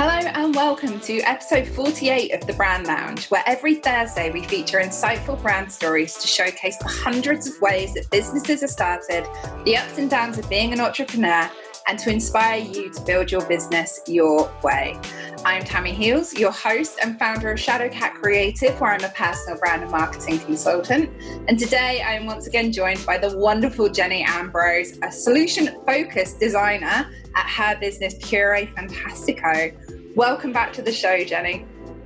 Hello and welcome to episode 48 of the Brand Lounge, where every Thursday we feature insightful brand stories to showcase the hundreds of ways that businesses are started, the ups and downs of being an entrepreneur, and to inspire you to build your business your way. I'm Tammi Heels, your host and founder of Shadowcat Creative, where I'm a personal brand and marketing consultant. And today I am once again joined by the wonderful Jenny Ambrose, a solution focused designer at her business Puree Fantastico. Welcome back to the show, Jenny.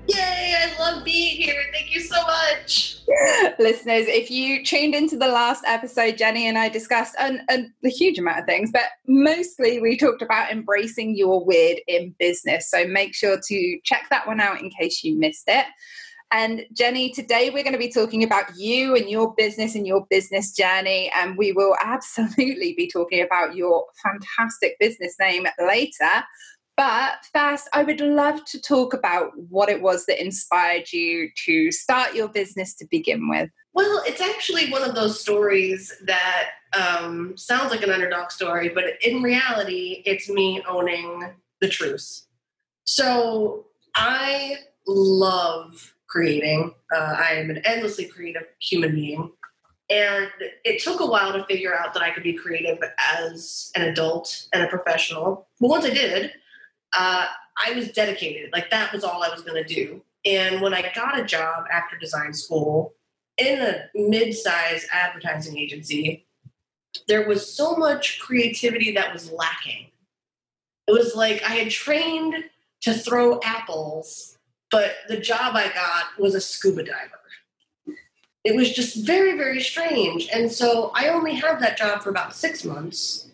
Yay, I love being here. Thank you so much. Listeners, if you tuned into the last episode, Jenny and I discussed a, a, a, huge amount of things, but mostly we talked about embracing your weird in business. So make sure to check that one out in case you missed it. And Jenny, today we're going to be talking about you and your business and your business journey. And we will absolutely be talking about your fantastic business name later. But first, I would love to talk about what it was that inspired you to start your business to begin with. Well, it's actually one of those stories that um, sounds like an underdog story, but in reality, it's me owning the truth. So I love creating. Uh, I am an endlessly creative human being. And it took a while to figure out that I could be creative as an adult and a professional. But once I did, uh, I was dedicated. Like that was all I was going to do. And when I got a job after design school in a mid-sized advertising agency, there was so much creativity that was lacking. It was like I had trained to throw apples, but the job I got was a scuba diver. It was just very, very strange. And so I only had that job for about six months.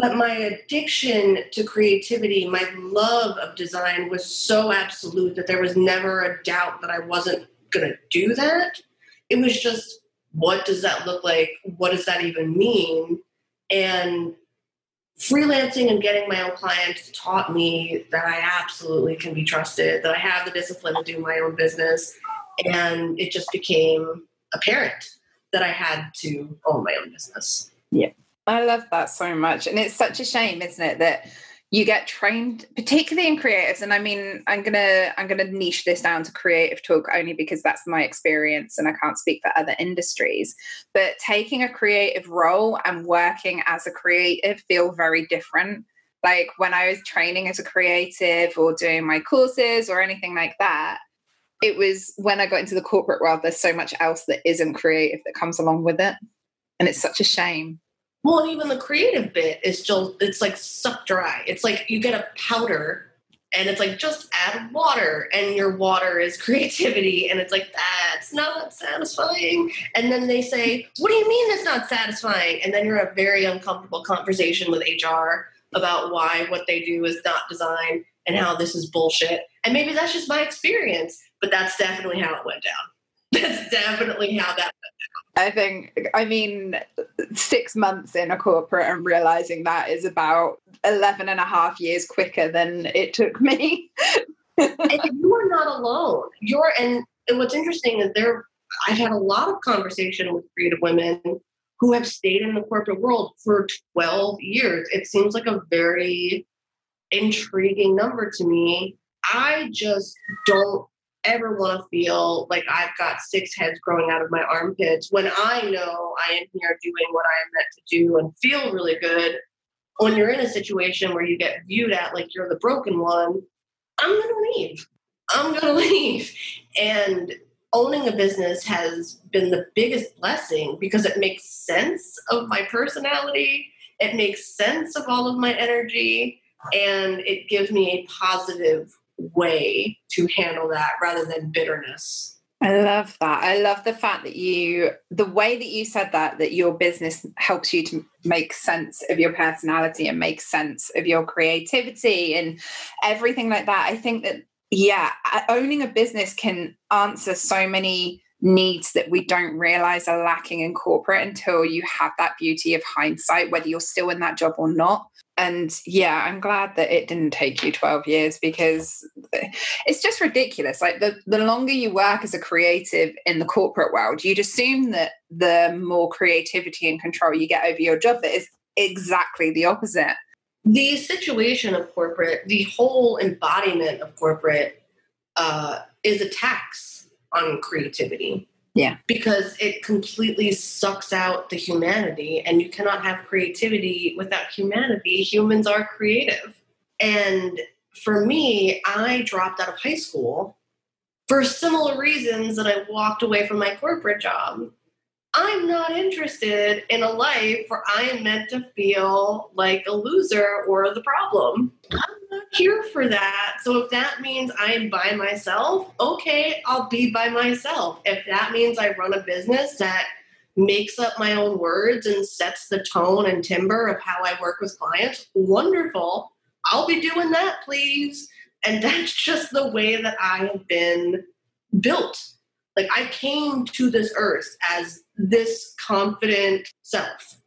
But my addiction to creativity, my love of design was so absolute that there was never a doubt that I wasn't going to do that. It was just, what does that look like? What does that even mean? And freelancing and getting my own clients taught me that I absolutely can be trusted, that I have the discipline to do my own business. And it just became apparent that I had to own my own business. Yeah. I love that so much. And it's such a shame, isn't it, that you get trained particularly in creatives and i mean i'm gonna i'm gonna niche this down to creative talk only because that's my experience and i can't speak for other industries but taking a creative role and working as a creative feel very different like when i was training as a creative or doing my courses or anything like that it was when i got into the corporate world there's so much else that isn't creative that comes along with it and it's such a shame well, even the creative bit is still, it's like sucked dry. It's like you get a powder and it's like just add water and your water is creativity and it's like that's not satisfying. And then they say what do you mean that's not satisfying? And then you're in a very uncomfortable conversation with hr about why what they do is not design and how this is bullshit. And maybe that's just my experience but that's definitely how it went down. That's definitely how that I think, I mean, six months in a corporate and realizing that is about 11 and a half years quicker than it took me. and you are not alone. You're, and, and what's interesting is there, I've had a lot of conversation with creative women who have stayed in the corporate world for 12 years. It seems like a very intriguing number to me. I just don't ever want to feel like I've got six heads growing out of my armpits when I know I am here doing what I am meant to do and feel really good. When you're in a situation where you get viewed at like you're the broken one, I'm going to leave. I'm going to leave. And owning a business has been the biggest blessing because it makes sense of my personality, it makes sense of all of my energy, and it gives me a positive way to handle that rather than bitterness. I love that. I love the fact that you, the way that you said that, that your business helps you to make sense of your personality and make sense of your creativity and everything like that. I think that, yeah, owning a business can answer so many needs that we don't realize are lacking in corporate until you have that beauty of hindsight, whether you're still in that job or not and yeah i'm glad that it didn't take you 12 years because it's just ridiculous like the, the longer you work as a creative in the corporate world you'd assume that the more creativity and control you get over your job that is exactly the opposite the situation of corporate, the whole embodiment of corporate, uh, is a tax on creativity. Yeah. Because it completely sucks out the humanity, and you cannot have creativity without humanity. Humans are creative. And for me, I dropped out of high school for similar reasons that I walked away from my corporate job. I'm not interested in a life where I am meant to feel like a loser or the problem. I'm not here for that. So if that means I am by myself, okay, I'll be by myself. If that means I run a business that makes up my own words and sets the tone and timber of how I work with clients, wonderful. I'll be doing that, please. And that's just the way that I have been built. Like I came to this earth as this confident self.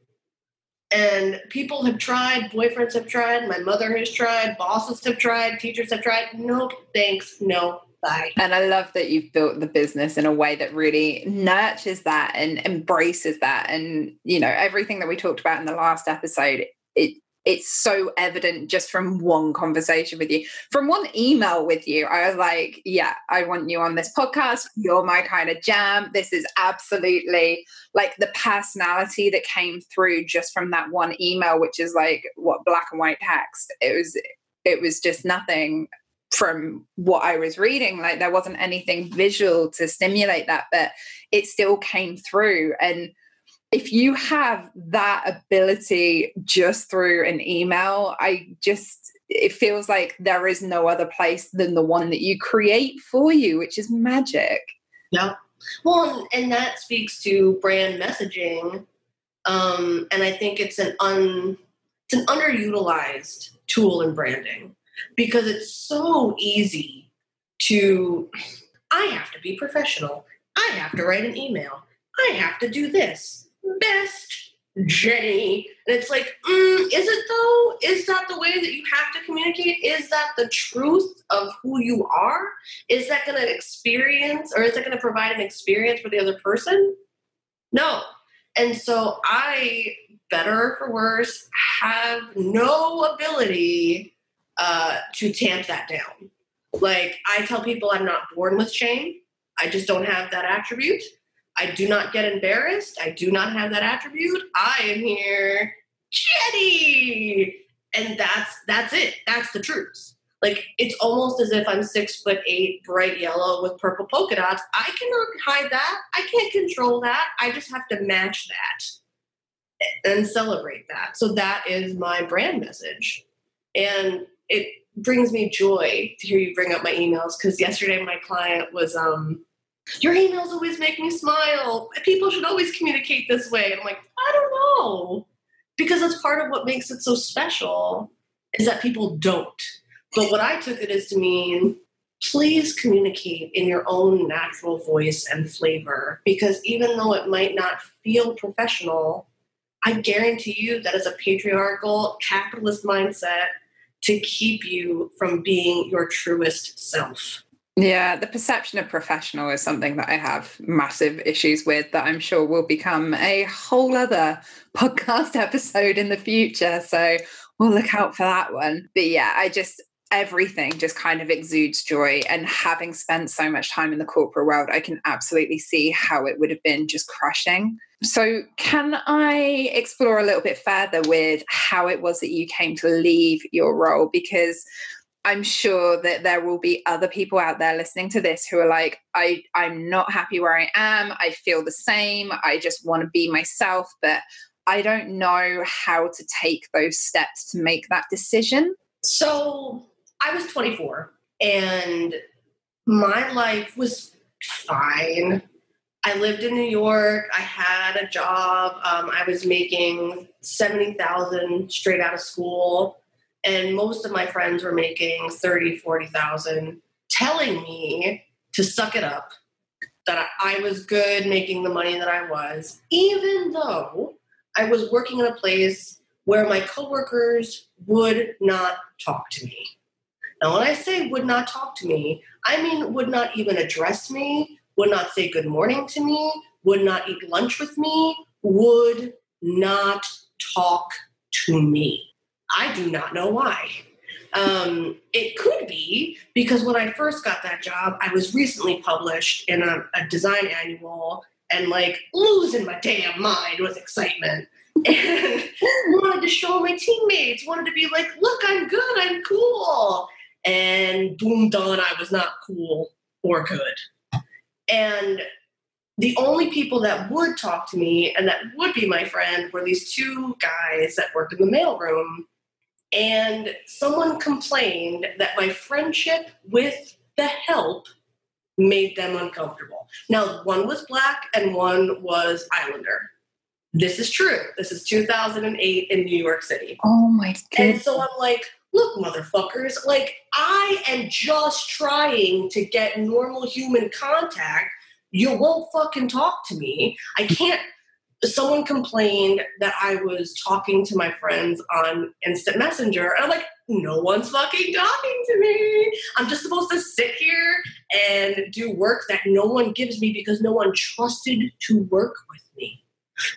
And people have tried, boyfriends have tried, my mother has tried, bosses have tried, teachers have tried. Nope, thanks, no, bye. And I love that you've built the business in a way that really nurtures that and embraces that. And, you know, everything that we talked about in the last episode, it it's so evident just from one conversation with you, from one email with you. I was like, yeah, I want you on this podcast. You're my kind of jam. This is absolutely like the personality that came through just from that one email, which is like what black and white text. It was, it was just nothing from what I was reading. Like there wasn't anything visual to stimulate that, but it still came through. And if you have that ability just through an email, I just it feels like there is no other place than the one that you create for you, which is magic. Yeah. Well, and that speaks to brand messaging. Um, and I think it's an un it's an underutilized tool in branding because it's so easy to I have to be professional. I have to write an email. I have to do this best Jenny. And it's like, mm, is it though? Is that the way that you have to communicate? Is that the truth of who you are? Is that going to experience or is that going to provide an experience for the other person? No. And so I, better for worse, have no ability uh, to tamp that down. Like I tell people I'm not born with shame. I just don't have that attribute. I do not get embarrassed. I do not have that attribute. I am here, Jenny, and that's that's it. That's the truth. Like it's almost as if I'm six foot eight, bright yellow with purple polka dots. I cannot hide that. I can't control that. I just have to match that and celebrate that. So that is my brand message, and it brings me joy to hear you bring up my emails because yesterday my client was um your emails always make me smile. People should always communicate this way. I'm like, I don't know. Because that's part of what makes it so special is that people don't. But what I took it as to mean please communicate in your own natural voice and flavor. Because even though it might not feel professional, I guarantee you that is a patriarchal capitalist mindset to keep you from being your truest self. Yeah, the perception of professional is something that I have massive issues with that I'm sure will become a whole other podcast episode in the future. So we'll look out for that one. But yeah, I just, everything just kind of exudes joy. And having spent so much time in the corporate world, I can absolutely see how it would have been just crushing. So, can I explore a little bit further with how it was that you came to leave your role? Because I'm sure that there will be other people out there listening to this who are like, I, I'm not happy where I am. I feel the same. I just want to be myself, but I don't know how to take those steps to make that decision. So I was 24 and my life was fine. I lived in New York. I had a job. Um, I was making 70,000 straight out of school and most of my friends were making 30 40,000 telling me to suck it up that I was good making the money that I was even though I was working in a place where my coworkers would not talk to me. Now when I say would not talk to me I mean would not even address me would not say good morning to me would not eat lunch with me would not talk to me I do not know why. Um, it could be because when I first got that job, I was recently published in a, a design annual and like losing my damn mind with excitement. And wanted to show my teammates, wanted to be like, look, I'm good, I'm cool. And boom, done, I was not cool or good. And the only people that would talk to me and that would be my friend were these two guys that worked in the mailroom and someone complained that my friendship with the help made them uncomfortable. Now, one was black and one was Islander. This is true. This is 2008 in New York City. Oh my god. And so I'm like, look, motherfuckers, like I am just trying to get normal human contact. You won't fucking talk to me. I can't someone complained that I was talking to my friends on instant messenger. And I'm like, no one's fucking talking to me. I'm just supposed to sit here and do work that no one gives me because no one trusted to work with me.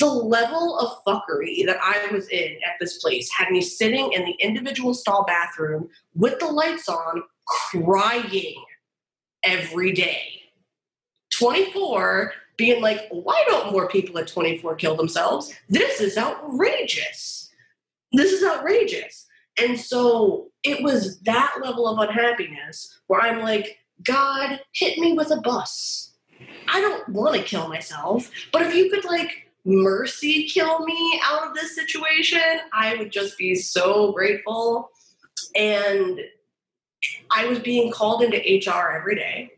The level of fuckery that I was in at this place had me sitting in the individual stall bathroom with the lights on, crying every day. 24 being like, why don't more people at 24 kill themselves? This is outrageous. This is outrageous. And so it was that level of unhappiness where I'm like, God, hit me with a bus. I don't want to kill myself, but if you could like mercy kill me out of this situation, I would just be so grateful. And I was being called into HR every day.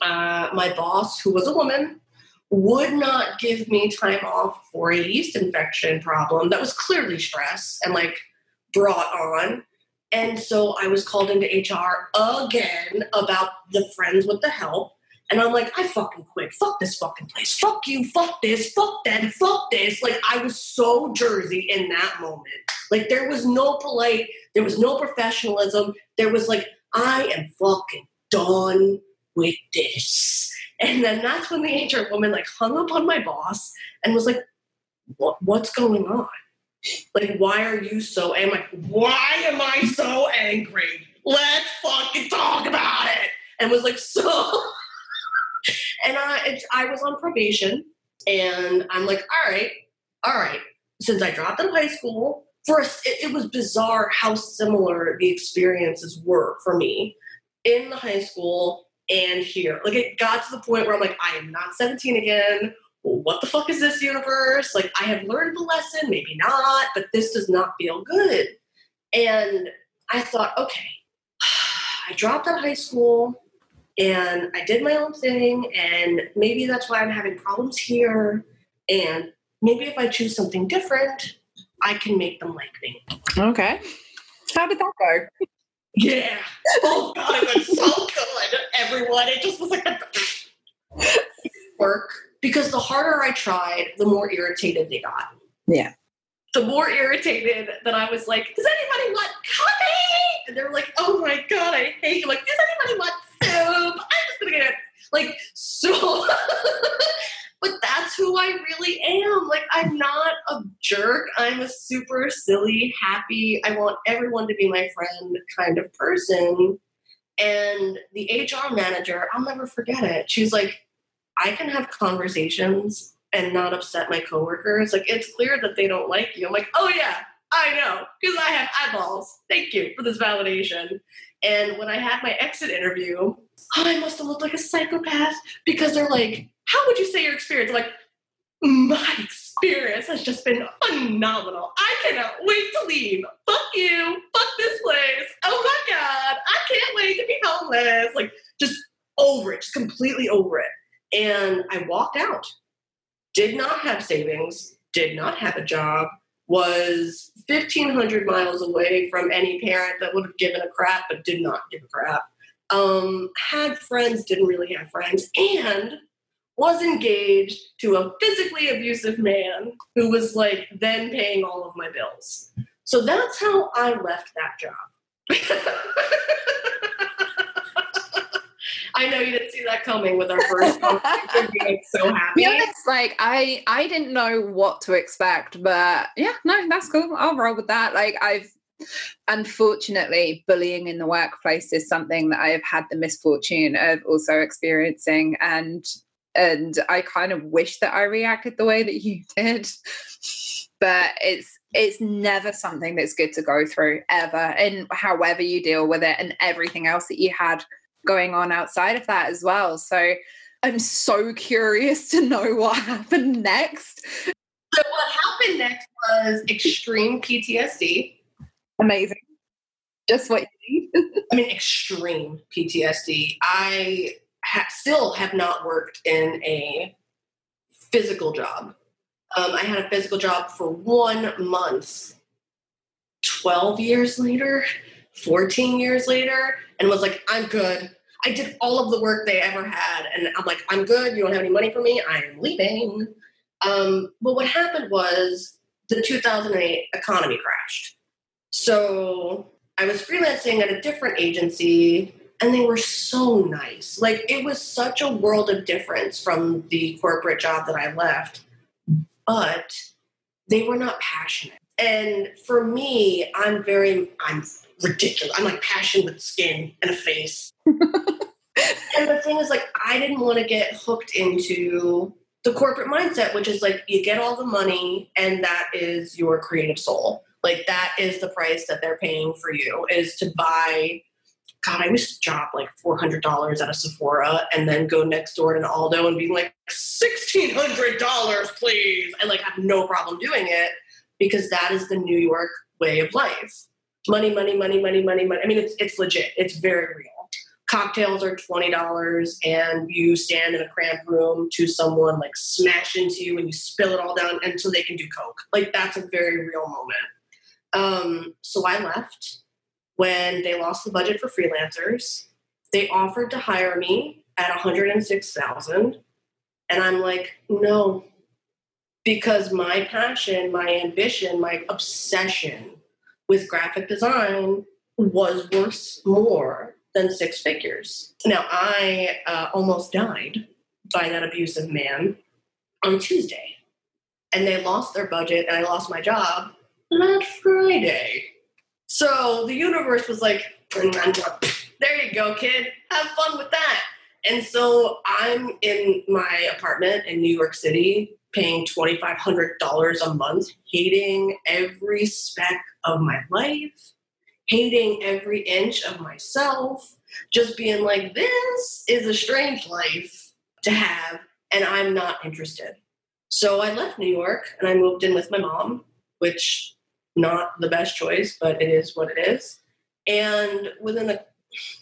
Uh, my boss, who was a woman, would not give me time off for a yeast infection problem that was clearly stress and like brought on. And so I was called into HR again about the friends with the help. And I'm like, I fucking quit. Fuck this fucking place. Fuck you. Fuck this. Fuck that. Fuck this. Like, I was so Jersey in that moment. Like, there was no polite, there was no professionalism. There was like, I am fucking done with this. And then that's when the HR woman like hung up on my boss and was like, what, what's going on? Like, why are you so I'm like, why am I so angry? Let's fucking talk about it. And was like, so and I I was on probation and I'm like, all right, all right. Since I dropped out of high school, first it, it was bizarre how similar the experiences were for me in the high school and here. Like it got to the point where I'm like, I am not 17 again. What the fuck is this universe? Like I have learned the lesson, maybe not, but this does not feel good. And I thought, okay, I dropped out of high school and I did my own thing, and maybe that's why I'm having problems here. And maybe if I choose something different, I can make them like me. Okay. How did that go? Yeah. Oh god, it was so good. Everyone, it just was like work because the harder I tried, the more irritated they got. Yeah. The more irritated that I was like, does anybody want coffee? And they were like, oh my god, I hate you. Like, does anybody want soup? I'm just gonna get it. Like, so but that's who I really am. Like, I'm not a jerk. I'm a super silly, happy, I want everyone to be my friend kind of person. And the HR manager, I'll never forget it. She's like, I can have conversations and not upset my coworkers. Like, it's clear that they don't like you. I'm like, oh, yeah, I know, because I have eyeballs. Thank you for this validation. And when I had my exit interview, oh, I must have looked like a psychopath because they're like, how would you say your experience? I'm like, my experience has just been phenomenal. I cannot wait to leave. Fuck you. Fuck this place. Oh my God. I can't wait to be homeless. Like, just over it, just completely over it. And I walked out. Did not have savings, did not have a job, was 1,500 miles away from any parent that would have given a crap but did not give a crap. Um, had friends, didn't really have friends, and was engaged to a physically abusive man who was like then paying all of my bills. So that's how I left that job. I know you didn't see that coming with our first being so happy. Like I I didn't know what to expect, but yeah, no, that's cool. I'll roll with that. Like I've unfortunately, bullying in the workplace is something that I have had the misfortune of also experiencing. And and I kind of wish that I reacted the way that you did. but it's it's never something that's good to go through ever. And however you deal with it and everything else that you had going on outside of that as well. So I'm so curious to know what happened next. So what happened next was extreme PTSD. Amazing. Just what you need. I mean, extreme PTSD. I ha- still have not worked in a physical job. Um, I had a physical job for one month. 12 years later, 14 years later, and was like, I'm good. I did all of the work they ever had, and I'm like, I'm good. You don't have any money for me. I am leaving. Um, but what happened was the 2008 economy crashed. So I was freelancing at a different agency and they were so nice. Like it was such a world of difference from the corporate job that I left, but they were not passionate. And for me, I'm very, I'm ridiculous. I'm like passion with skin and a face. and the thing is, like, I didn't want to get hooked into the corporate mindset, which is like you get all the money and that is your creative soul. Like that is the price that they're paying for you is to buy. God, I used to drop like four hundred dollars at a Sephora and then go next door to an Aldo and be like sixteen hundred dollars, please, and like have no problem doing it because that is the New York way of life. Money, money, money, money, money, money. I mean, it's it's legit. It's very real cocktails are $20 and you stand in a cramped room to someone like smash into you and you spill it all down until they can do coke like that's a very real moment um, so i left when they lost the budget for freelancers they offered to hire me at 106000 and i'm like no because my passion my ambition my obsession with graphic design was worth more than six figures. Now, I uh, almost died by that abusive man on Tuesday, and they lost their budget, and I lost my job that Friday. So the universe was like, there you go, kid, have fun with that. And so I'm in my apartment in New York City paying $2,500 a month, hating every speck of my life, hating every inch of myself, just being like, this is a strange life to have, and I'm not interested. So I left New York and I moved in with my mom, which not the best choice, but it is what it is. And within a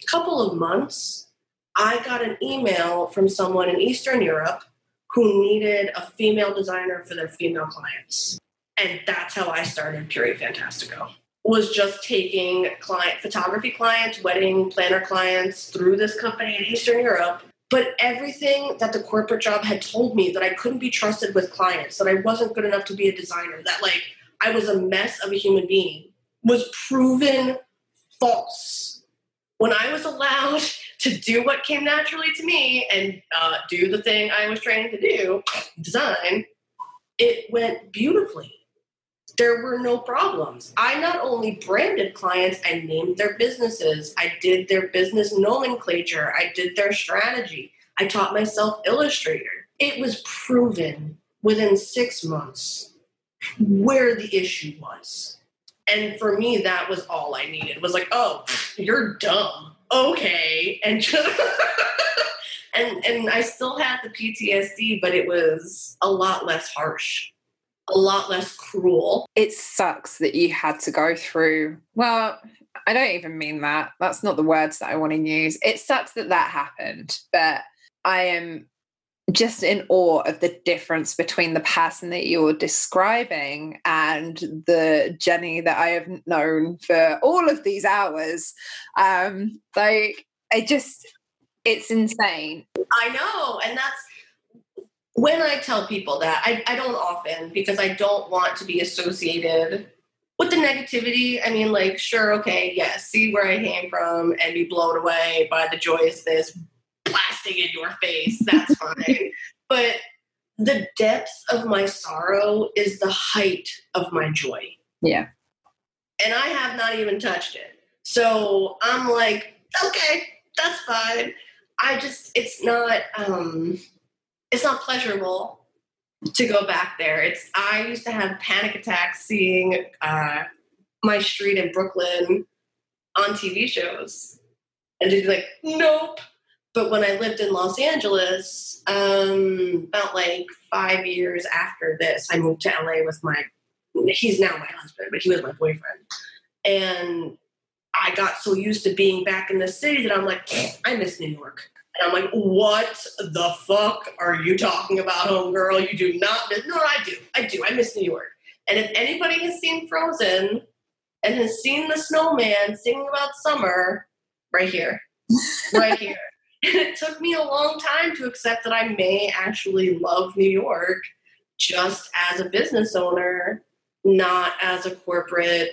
couple of months, I got an email from someone in Eastern Europe who needed a female designer for their female clients. And that's how I started Puree Fantastico was just taking client photography clients, wedding planner clients through this company in Eastern Europe. But everything that the corporate job had told me that I couldn't be trusted with clients, that I wasn't good enough to be a designer, that like I was a mess of a human being, was proven false. When I was allowed to do what came naturally to me and uh, do the thing I was trained to do, design, it went beautifully there were no problems. I not only branded clients, I named their businesses, I did their business nomenclature, I did their strategy, I taught myself Illustrator. It was proven within six months where the issue was. And for me, that was all I needed. Was like, oh, you're dumb. Okay. And and and I still had the PTSD, but it was a lot less harsh a lot less cruel. It sucks that you had to go through, well, I don't even mean that. That's not the words that I want to use. It sucks that that happened, but I am just in awe of the difference between the person that you're describing and the Jenny that I have known for all of these hours. Um, like, I just, it's insane. I know. And that's, when I tell people that, I, I don't often because I don't want to be associated with the negativity. I mean, like, sure, okay, yes, see where I came from and be blown away by the joyousness blasting in your face. That's fine. But the depth of my sorrow is the height of my joy. Yeah. and I have not even touched it. So I'm like, okay, that's fine. I just, it's not, um, it's not pleasurable to go back there. It's, I used to have panic attacks seeing uh, my street in Brooklyn on TV shows and just be like, nope. But when I lived in Los Angeles, um, about like five years after this, I moved to LA with my, he's now my husband, but he was my boyfriend. And I got so used to being back in the city that I'm like, I miss New York. And I'm like, what the fuck are you talking about, homegirl? You do not miss. No, I do. I do. I miss New York. And if anybody has seen Frozen and has seen the snowman singing about summer, right here, right here. And it took me a long time to accept that I may actually love New York just as a business owner, not as a corporate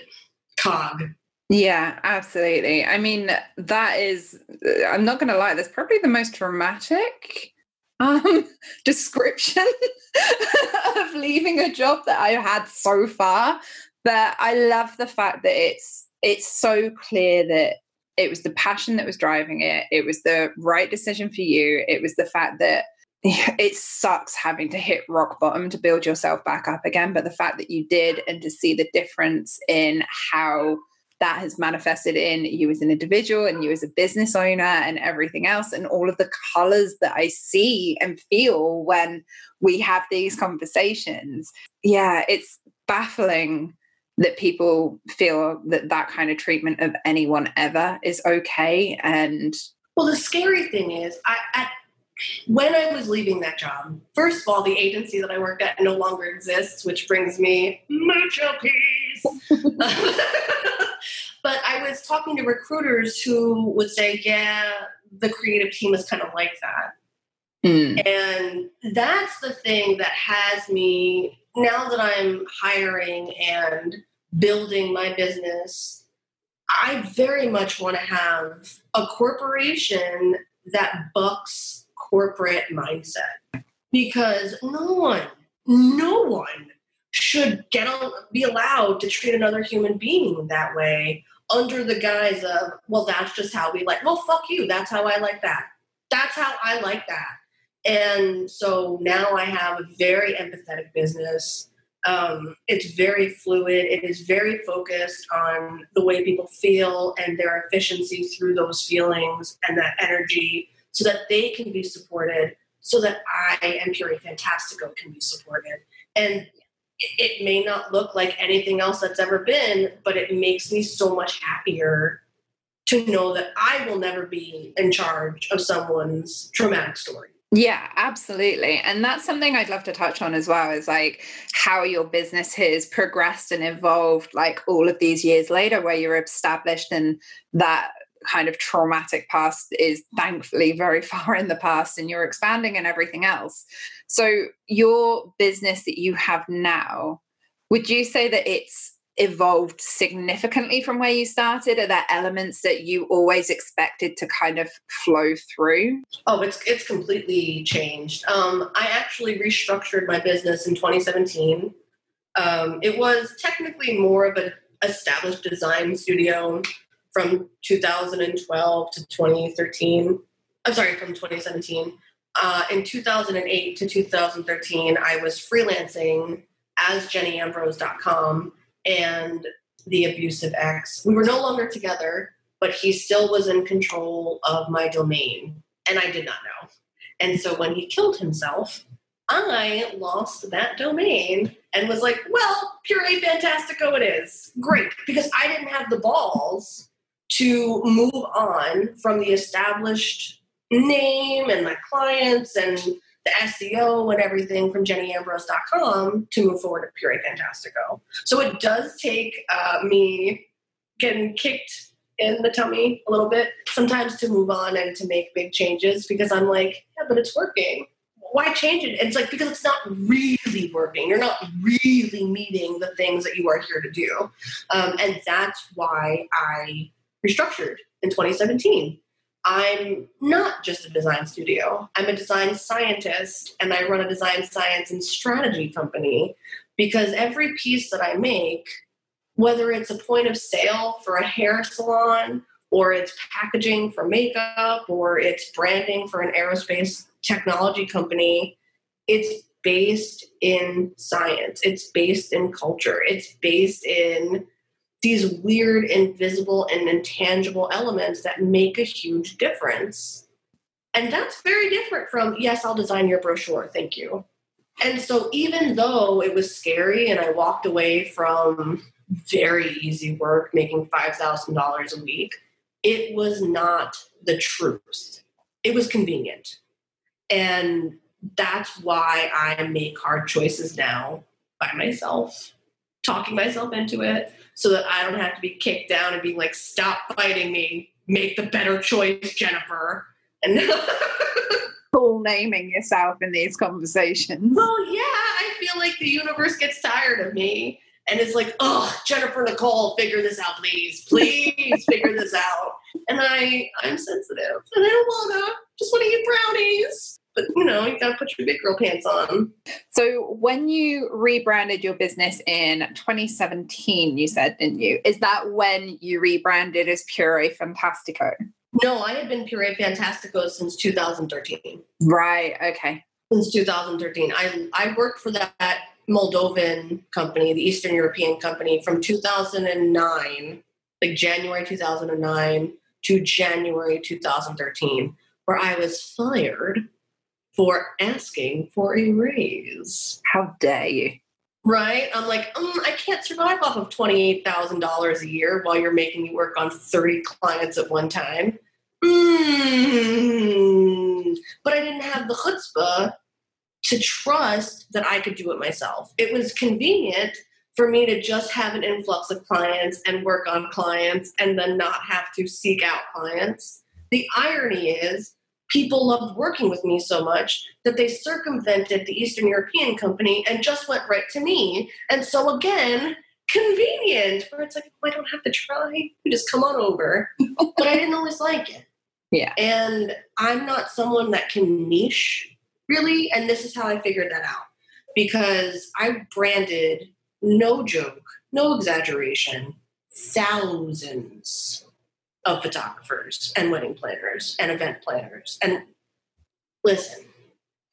cog. Yeah, absolutely. I mean, that is, I'm not going to lie, that's probably the most dramatic um, description of leaving a job that I've had so far. But I love the fact that it's it's so clear that it was the passion that was driving it. It was the right decision for you. It was the fact that it sucks having to hit rock bottom to build yourself back up again. But the fact that you did and to see the difference in how that has manifested in you as an individual and you as a business owner and everything else and all of the colors that I see and feel when we have these conversations. Yeah, it's baffling that people feel that that kind of treatment of anyone ever is okay and well the scary thing is I, at when I was leaving that job, first of all, the agency that I worked at no longer exists, which brings me mucho peace. but I was talking to recruiters who would say, yeah, the creative team is kind of like that. Mm. And that's the thing that has me, now that I'm hiring and building my business, I very much want to have a corporation that bucks corporate mindset because no one, no one should get on, be allowed to treat another human being that way under the guise of, well, that's just how we like. Well, fuck you. That's how I like that. That's how I like that. And so now I have a very empathetic business. Um, it's very fluid. It is very focused on the way people feel and their efficiency through those feelings and that energy so that they can be supported, so that I and Purée Fantastico can be supported. And it may not look like anything else that's ever been, but it makes me so much happier to know that I will never be in charge of someone's traumatic story. Yeah, absolutely. And that's something I'd love to touch on as well is like how your business has progressed and evolved like all of these years later where you're established and that kind of traumatic past is thankfully very far in the past and you're expanding and everything else. So, your business that you have now, would you say that it's evolved significantly from where you started? Are there elements that you always expected to kind of flow through? Oh, it's it's completely changed. Um, I actually restructured my business in 2017. Um, it was technically more of an established design studio from 2012 to 2013. I'm sorry, from 2017. Uh, in 2008 to 2013, I was freelancing as JennyAmbrose.com and the abusive ex. We were no longer together, but he still was in control of my domain, and I did not know. And so when he killed himself, I lost that domain and was like, well, Purée Fantastico it is. Great. Because I didn't have the balls to move on from the established name and my clients and the SEO and everything from jennyambrose.com to move forward at Puree Fantastico. So it does take uh, me getting kicked in the tummy a little bit sometimes to move on and to make big changes because I'm like, yeah, but it's working. Why change it? It's like because it's not really working. You're not really meeting the things that you are here to do. Um, and that's why I restructured in 2017. I'm not just a design studio. I'm a design scientist and I run a design science and strategy company because every piece that I make whether it's a point of sale for a hair salon, or it's packaging for makeup, or it's branding for an aerospace technology company, it's based in science, it's based in culture, it's based in these weird, invisible, and intangible elements that make a huge difference. And that's very different from, yes, I'll design your brochure, thank you. And so, even though it was scary and I walked away from very easy work, making $5,000 a week, it was not the truth. It was convenient. And that's why I make hard choices now by myself, talking myself into it so that I don't have to be kicked down and being like, stop fighting me, make the better choice, Jennifer. And full naming yourself in these conversations. Well, yeah, I feel like the universe gets tired of me and it's like, oh, Jennifer Nicole, figure this out, please, please figure this out. And I, I'm sensitive, and I don't wanna. Just want to eat brownies. But you know, you gotta put your big girl pants on. So when you rebranded your business in 2017, you said, didn't you? Is that when you rebranded as Purée Fantastico? No, I had been Purée Fantastico since 2013. Right. Okay. Since 2013, I I worked for that Moldovan company, the Eastern European company, from 2009, like January 2009 to January 2013, where I was fired for asking for a raise. How dare you? Right? I'm like, mm, I can't survive off of $28,000 a year while you're making me work on 30 clients at one time. Mm. But I didn't have the chutzpah to trust that I could do it myself. It was convenient for me to just have an influx of clients and work on clients and then not have to seek out clients. The irony is, people loved working with me so much that they circumvented the Eastern European company and just went right to me. And so, again, convenient, where it's like, oh, I don't have to try. You just come on over. but I didn't always like it. Yeah. And I'm not someone that can niche really. And this is how I figured that out because I branded, no joke, no exaggeration, thousands of photographers and wedding planners and event planners. And listen,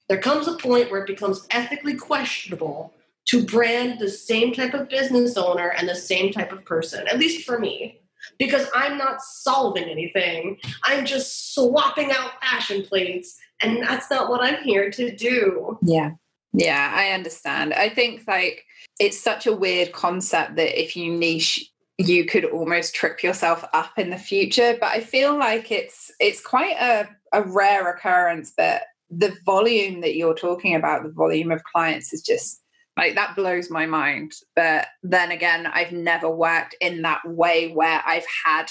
there comes a point where it becomes ethically questionable to brand the same type of business owner and the same type of person, at least for me, because I'm not solving anything. I'm just swapping out fashion plates, and that's not what I'm here to do. Yeah. Yeah, I understand. I think like it's such a weird concept that if you niche you could almost trip yourself up in the future but i feel like it's it's quite a, a rare occurrence that the volume that you're talking about the volume of clients is just like that blows my mind. But then again i've never worked in that way where i've had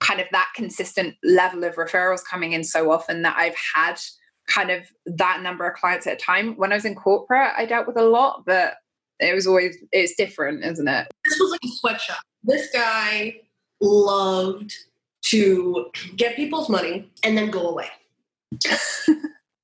kind of that consistent level of referrals coming in so often that i've had kind of that number of clients at a time. When i was in corporate i dealt with a lot but it was always it's different isn't it? This was like a sweatshop this guy loved to get people's money and then go away.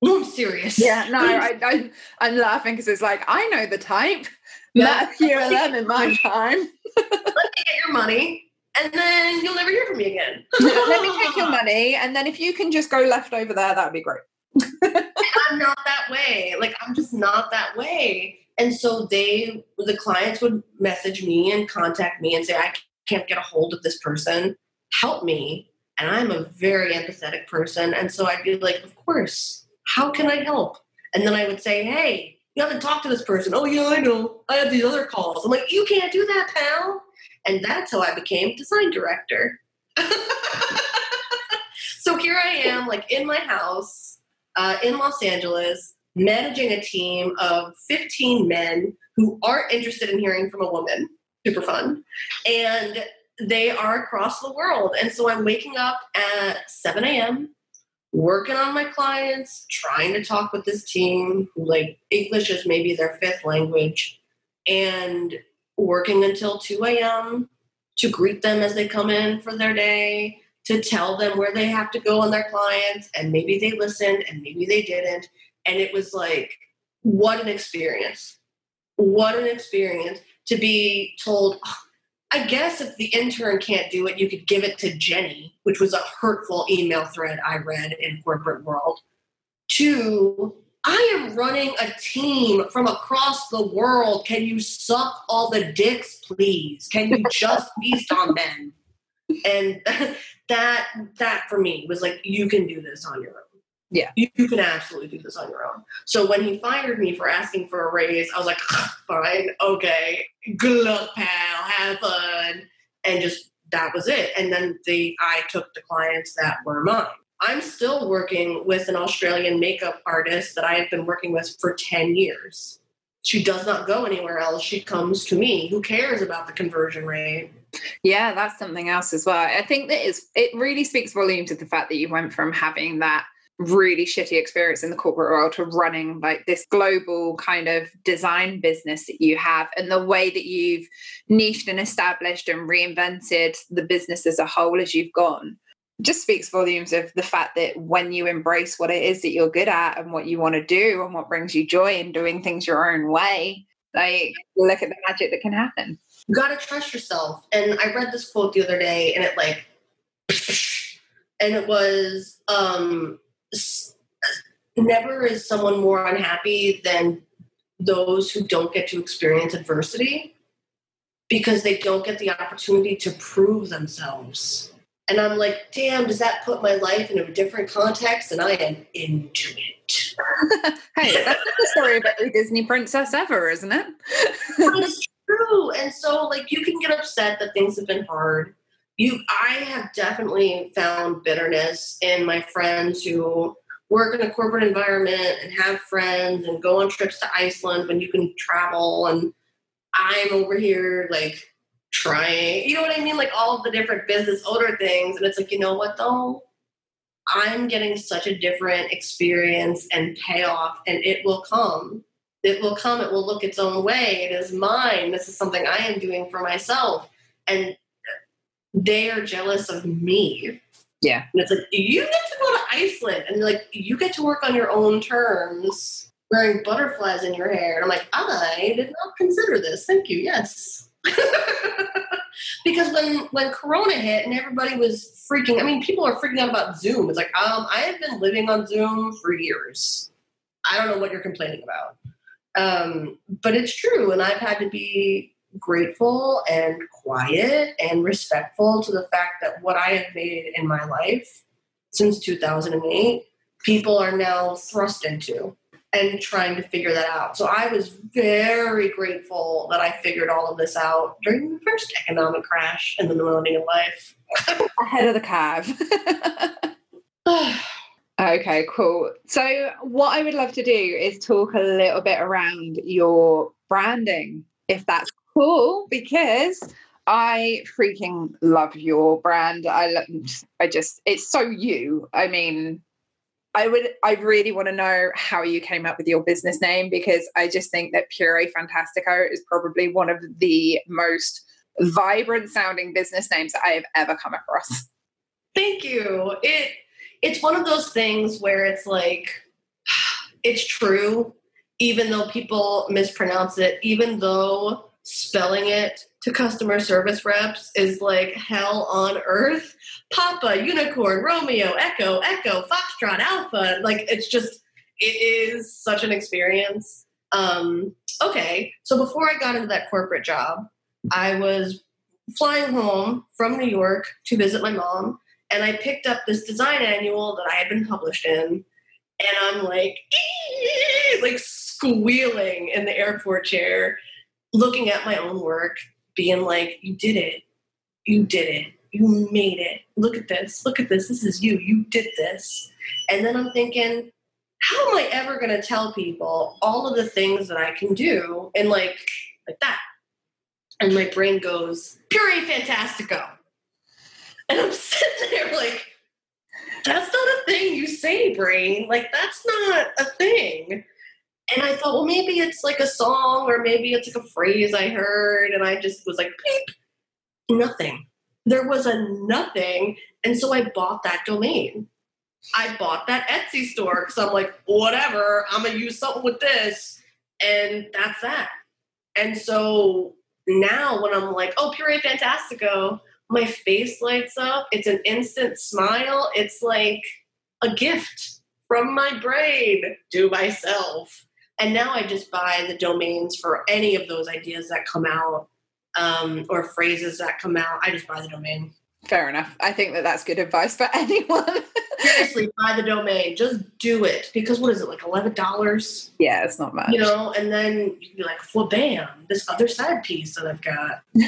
no, I'm serious. Yeah, no, I, I, I'm laughing because it's like, I know the type. Yeah. Met a few of them in my time. Let me get your money and then you'll never hear from me again. Let me take your money, and then if you can just go left over there, that'd be great. I'm not that way. Like I'm just not that way. And so they, the clients would message me and contact me and say, I can't get a hold of this person. Help me. And I'm a very empathetic person. And so I'd be like, Of course, how can I help? And then I would say, Hey, you haven't talked to this person. Oh, yeah, I know. I have these other calls. I'm like, You can't do that, pal. And that's how I became design director. so here I am, like in my house uh, in Los Angeles managing a team of 15 men who aren't interested in hearing from a woman. Super fun. And they are across the world. And so I'm waking up at 7 a.m., working on my clients, trying to talk with this team who, like, English is maybe their fifth language, and working until 2 a.m. to greet them as they come in for their day, to tell them where they have to go on their clients. And maybe they listened and maybe they didn't and it was like what an experience what an experience to be told oh, I guess if the intern can't do it, you could give it to Jenny, which was a hurtful email thread I read in corporate world. to I am running a team from across the world. Can you suck all the dicks, please? Can you just feast on men? And that that for me was like, you can do this on your own. Yeah. You, you can absolutely do this on your own. So when he fired me for asking for a raise, I was like, fine, okay, good luck, pal, have fun. And just that was it. And then the I took the clients that were mine. I'm still working with an Australian makeup artist that I have been working with for 10 years. She does not go anywhere else. She comes to me. Who cares about the conversion rate? Yeah, that's something else as well. I think that is it really speaks volumes of the fact that you went from having that really shitty experience in the corporate world to running like this global kind of design business that you have and the way that you've niched and established and reinvented the business as a whole as you've gone just speaks volumes of the fact that when you embrace what it is that you're good at and what you want to do and what brings you joy in doing things your own way like look at the magic that can happen. You got to trust yourself. And i read this quote the other day and it like and it was um never is someone more unhappy than those who don't get to experience adversity because they don't get the opportunity to prove themselves. And I'm like, damn, does that put my life in a different context? And I am into it. hey, that's the story of every Disney princess ever, isn't it? it's true. And so, like, you can get upset that things have been hard. You, I have definitely found bitterness in my friends who work in a corporate environment and have friends and go on trips to Iceland when you can travel and I'm over here like trying, you know what I mean? Like all of the different business owner things. And it's like, you know what though? I'm getting such a different experience and payoff and it will come. It will come, it will look its own way. It is mine. This is something I am doing for myself. And they are jealous of me yeah. And it's like, you get to go to Iceland and like, you get to work on your own terms wearing butterflies in your hair. And I'm like, I did not consider this. Thank you. Yes. because when when Corona hit and everybody was freaking, I mean, people are freaking out about Zoom. It's like, um, I have been living on Zoom for years. I don't know what you're complaining about. Um, but it's true, and I've had to be grateful and quiet and respectful to the fact that what I have made in my life since 2008, people are now thrust into and trying to figure that out. So I was very grateful that I figured all of this out during the first economic crash in the millennial life. Ahead of the curve. okay, cool. So, what I would love to do is talk a little bit around your branding, if that's cool because I freaking love your brand. I love, I just it's so you. I mean, I would I really want to know how you came up with your business name because I just think that Puree Fantastico is probably one of the most vibrant sounding business names I have ever come across. Thank you. It it's one of those things where it's like it's true even though people mispronounce it, even though spelling it to customer service reps is like hell on earth. Papa, unicorn, Romeo, Echo, Echo, Foxtrot, Alpha. Like it's just, it is such an experience. Um, okay, so before I got into that corporate job, I was flying home from New York to visit my mom, and I picked up this design annual that I had been published in, and I'm like, like squealing in the airport chair looking at my own work, being like, you did it. You did it. You made it. Look at this. Look at this. This is you. You did this. And then I'm thinking, how am I ever going to tell people all of the things that I can do and like like that? And my brain goes, Puree Fantastico. And I'm sitting there like, that's not a thing you say, brain. Like, that's not a thing. And I thought, well, maybe it's like a song or maybe it's like a phrase I heard. And I just was like, beep, nothing. There was a nothing. And so I bought that domain. I bought that Etsy store because I'm like, whatever, I'm going to use something with this. And that's that. And so now when I'm like, oh, Puree Fantastico, my face lights up. It's an instant smile. It's like a gift from my brain to myself. And now I just buy the domains for any of those ideas that come out um, or phrases that come out. I just buy the domain. Fair enough. I think that that's good advice for anyone. Seriously, buy the domain. Just do it because what is it like eleven dollars? Yeah, it's not much. You know, and then you can be like, well, bam, this other side piece that I've got.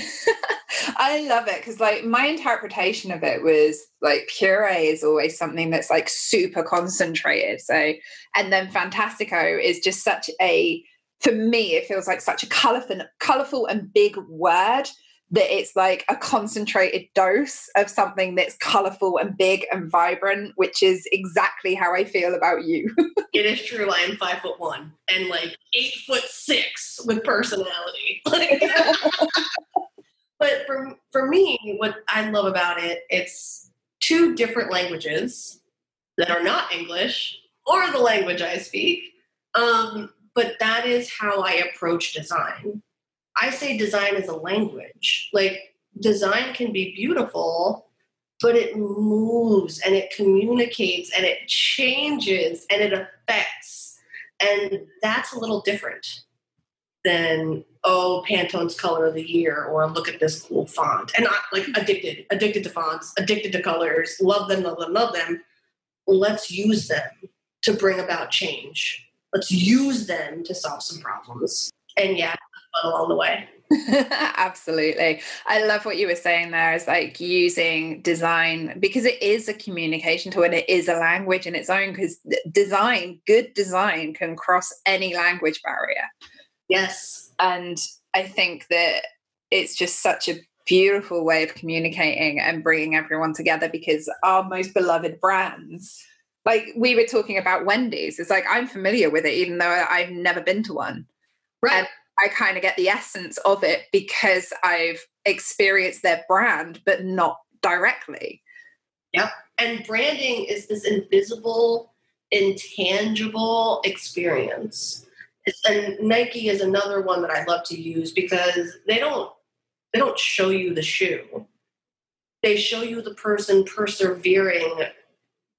I love it because, like, my interpretation of it was like puree is always something that's like super concentrated. So, and then Fantastico is just such a, for me, it feels like such a colorful, colorful and big word that it's like a concentrated dose of something that's colorful and big and vibrant, which is exactly how I feel about you. it is true. I am five foot one and like eight foot six with personality. but for for me, what I love about it, it's two different languages that are not English or the language I speak. Um, but that is how I approach design I say design is a language. Like design can be beautiful, but it moves and it communicates and it changes and it affects. And that's a little different than, oh, Pantone's color of the year or look at this cool font. And not like addicted, addicted to fonts, addicted to colors, love them, love them, love them. Let's use them to bring about change. Let's use them to solve some problems. And yeah, along the way. Absolutely. I love what you were saying there is like using design because it is a communication tool and it is a language in its own because design, good design can cross any language barrier. Yes. And I think that it's just such a beautiful way of communicating and bringing everyone together because our most beloved brands like we were talking about Wendy's it's like I'm familiar with it even though I've never been to one right and I kind of get the essence of it because I've experienced their brand, but not directly. Yep. And branding is this invisible, intangible experience. and Nike is another one that I love to use because they don't they don't show you the shoe. They show you the person persevering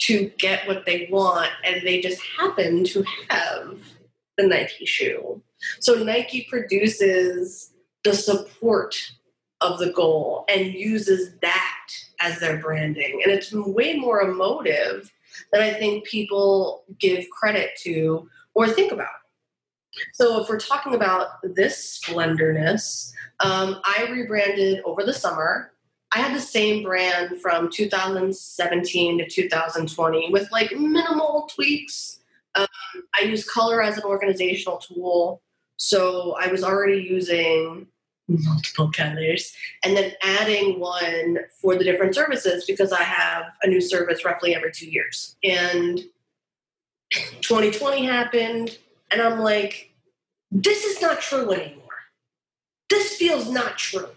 to get what they want and they just happen to have the Nike shoe. So Nike produces the support of the goal and uses that as their branding. And it's way more emotive than I think people give credit to or think about. So if we're talking about this splendorness, um, I rebranded over the summer. I had the same brand from 2017 to 2020 with like minimal tweaks. Um, I use color as an organizational tool. So I was already using multiple colors and then adding one for the different services because I have a new service roughly every two years. And 2020 happened, and I'm like, this is not true anymore. This feels not true.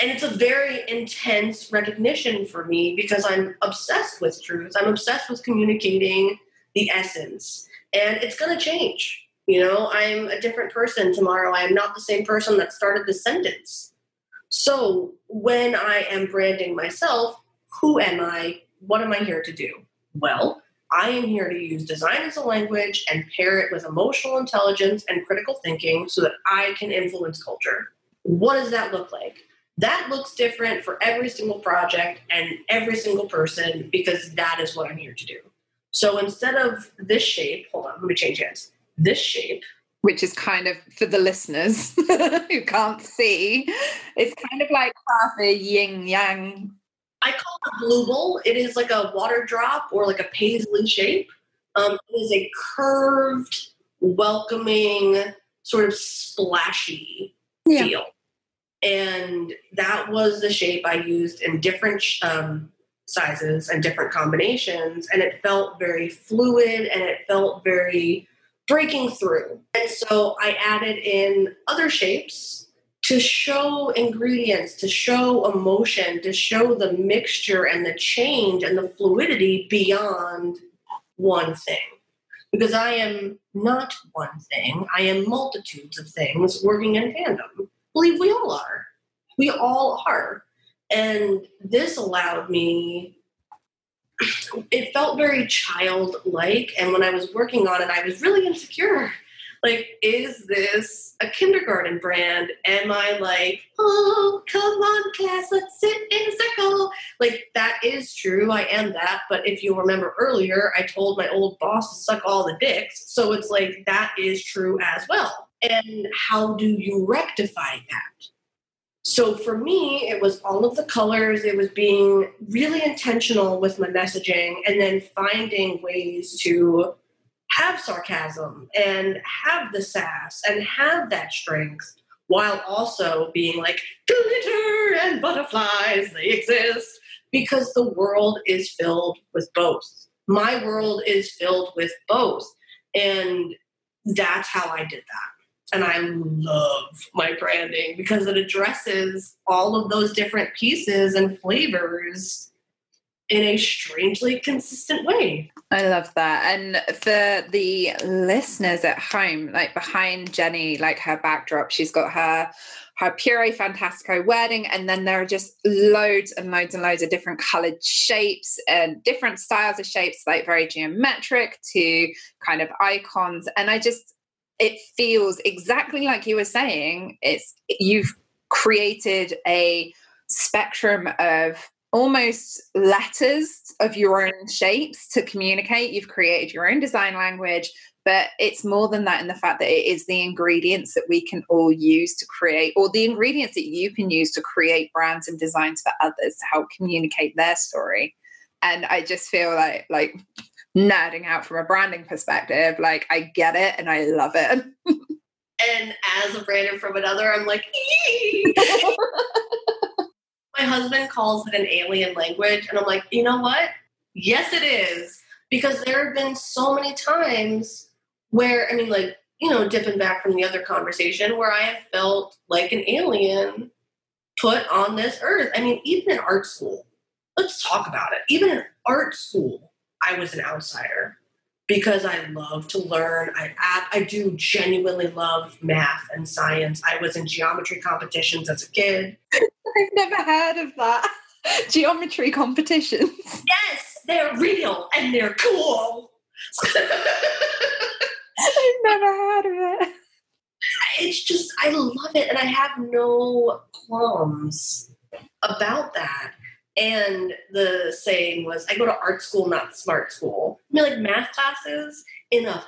And it's a very intense recognition for me because I'm obsessed with truth. I'm obsessed with communicating the essence. And it's going to change. You know, I'm a different person tomorrow. I am not the same person that started the sentence. So when I am branding myself, who am I? What am I here to do? Well, I am here to use design as a language and pair it with emotional intelligence and critical thinking so that I can influence culture. What does that look like? That looks different for every single project and every single person because that is what I'm here to do. So instead of this shape, hold on, let me change hands this shape. Which is kind of for the listeners who can't see, it's kind of like half a yin yang. I call it a blue bowl. It is like a water drop or like a paisley shape. Um, it is a curved, welcoming, sort of splashy yeah. feel. And that was the shape I used in different um, sizes and different combinations. And it felt very fluid and it felt very breaking through. And so I added in other shapes to show ingredients, to show emotion, to show the mixture and the change and the fluidity beyond one thing. Because I am not one thing, I am multitudes of things working in tandem. believe we all are. We all are. And this allowed me, it felt very childlike. And when I was working on it, I was really insecure. Like, is this a kindergarten brand? Am I like, oh, come on, class, let's sit in a circle? Like, that is true. I am that. But if you remember earlier, I told my old boss to suck all the dicks. So it's like, that is true as well. And how do you rectify that? So for me, it was all of the colors, it was being really intentional with my messaging, and then finding ways to have sarcasm and have the sass and have that strength while also being like glitter and butterflies they exist. Because the world is filled with both. My world is filled with both. And that's how i did that and I love my branding because it addresses all of those different pieces and flavors in a strangely consistent way. I love that. And for the listeners at home, like behind Jenny, like her backdrop, she's got her her Puree Fantastico wedding, and then there are just loads and loads and loads of different colored shapes and different styles of shapes, like very geometric to kind of icons. And I just it feels exactly like you were saying it's you've created a spectrum of almost letters of your own shapes to communicate. You've created your own design language but it's more than that in the fact that it is the ingredients that we can all use to create or the ingredients that you can use to create brands and designs for others to help communicate their story. And i just feel like like nerding out from a branding perspective. Like I get it and I love it. and as a brander from another, I'm like, my husband calls it an alien language. And I'm like, you know what? Yes, it is. Because there have been so many times where, I mean, like, you know, dipping back from the other conversation, where I have felt like an alien put on this earth. I mean, even in art school, let's talk about it. Even in art school, I was an outsider because I love to learn. I I do genuinely love math and science. I was in geometry competitions as a kid. I've never heard of that. Geometry competitions. Yes, they're real and they're cool. I've never heard of it. It's just I love it and I have no qualms about that. And the saying was, I go to art school, not smart school. I mean, like math classes in a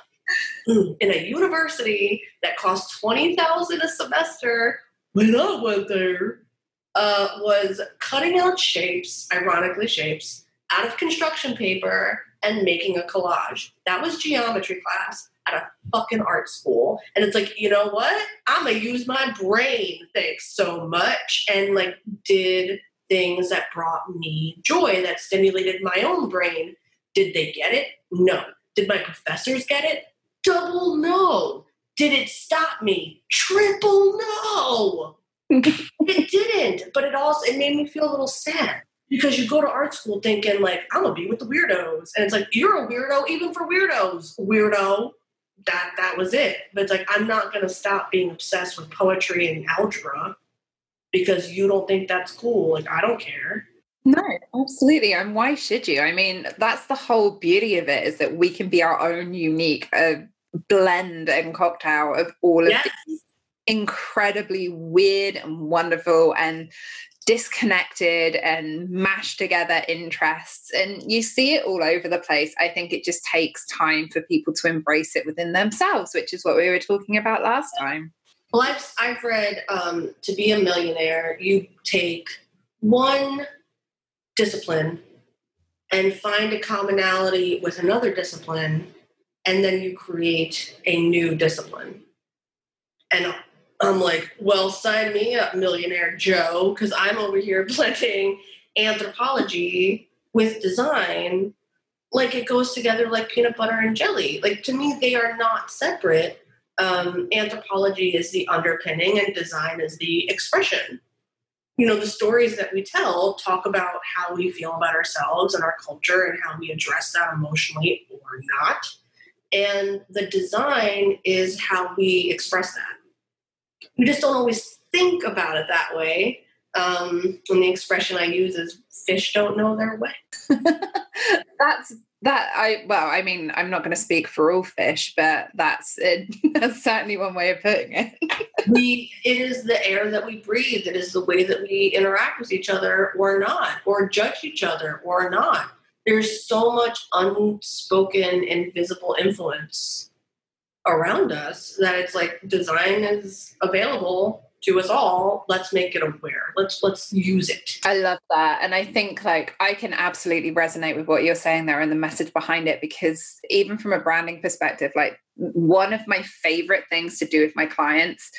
in a university that costs twenty thousand a semester. When I went there, uh, was cutting out shapes, ironically shapes, out of construction paper and making a collage. That was geometry class at a fucking art school. And it's like, you know what? I'm gonna use my brain. Thanks so much. And like did things that brought me joy, that stimulated my own brain. Did they get it? No. Did my professors get it? Double no. Did it stop me? Triple no. it didn't, but it also it made me feel a little sad because you go to art school thinking like I'm gonna be with the weirdos, and it's like you're a weirdo even for weirdos, weirdo. That that was it. But it's like I'm not gonna stop being obsessed with poetry and algebra because you don't think that's cool. Like, I don't care. No, absolutely. And why should you? I mean, that's the whole beauty of it is that we can be our own unique uh, blend and cocktail of all of yes. these incredibly weird and wonderful and disconnected and mashed together interests. And you see it all over the place. I think it just takes time for people to embrace it within themselves, which is what we were talking about last time. Well, I've, I've read um, to be a millionaire, you take one discipline and find a commonality with another discipline, and then you create a new discipline. And I'm like, well, sign me up, millionaire Joe, because I'm over here blending anthropology with design. Like it goes together like peanut butter and jelly. Like to me, they are not separate um, anthropology is the underpinning and design is the expression. You know, the stories that we tell talk about how we feel about ourselves and our culture and how we address that emotionally or not. And the design is how we express that. you just don't always think about it that way. Um, and the expression I use is fish don't know their way. that's that I well, I mean, I'm not going to speak for all fish, but that's it. that's certainly one way of putting it. we it is the air that we breathe. It is the way that we interact with each other or not, or judge each other or not. There's so much unspoken, invisible influence around us that it's like design is available to us all let's make it aware. Let's let's use it. I love that. And i think like i can absolutely resonate with what you're saying there and the message behind it because even from a branding perspective like one of my favorite things to do with my clients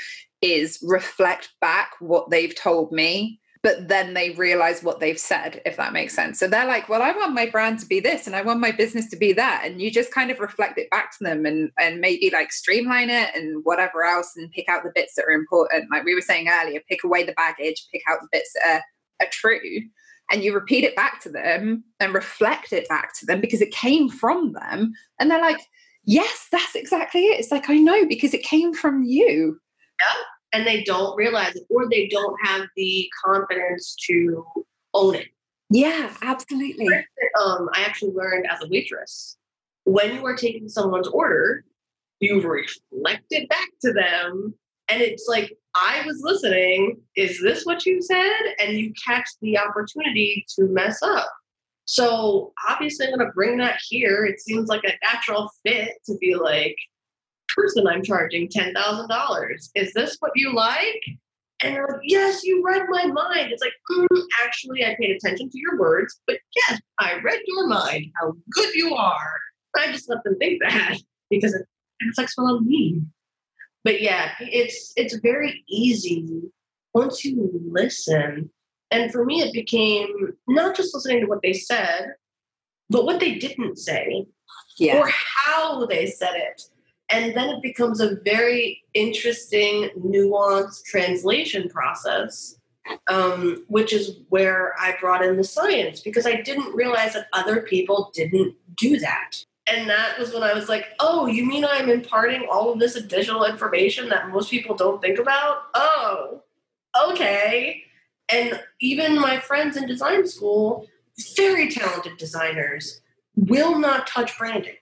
is reflect back what they've told me but then they realize what they've said, if that makes sense. So they're like, well, I want my brand to be this and I want my business to be that. And you just kind of reflect it back to them and, and maybe like streamline it and whatever else and pick out the bits that are important. Like we were saying earlier, pick away the baggage, pick out the bits that are, are true. And you repeat it back to them and reflect it back to them because it came from them. And they're like, yes, that's exactly it. It's like, I know because it came from you. Yeah and they don't realize it or they don't have the confidence to own it. Yeah, absolutely. Um, I actually learned as a waitress when you are taking someone's order, you reflect it back to them. And it's like, I was listening. Is this what you said? And you catch the opportunity to mess up. So obviously, I'm going to bring that here. It seems like a natural fit to be like, person I'm charging $10,000. Is this what you like? And they're like, yes, you read my mind. It's like, mm, actually, I paid attention to your words, but yes, I read your mind. How good you are. I just let them think that because it reflects well on me. But yeah, it's it's very easy once you listen. And for me, it became not just listening to what they said, but what they didn't say yeah. or how they said it. And then it becomes a very interesting, nuanced translation process, um, which is where I brought in the science because I didn't realize that other people didn't do that. And that was when I was like, oh, you mean I'm imparting all of this additional information that most people don't think about? Oh, okay. And even my friends in design school, very talented designers, will not touch branding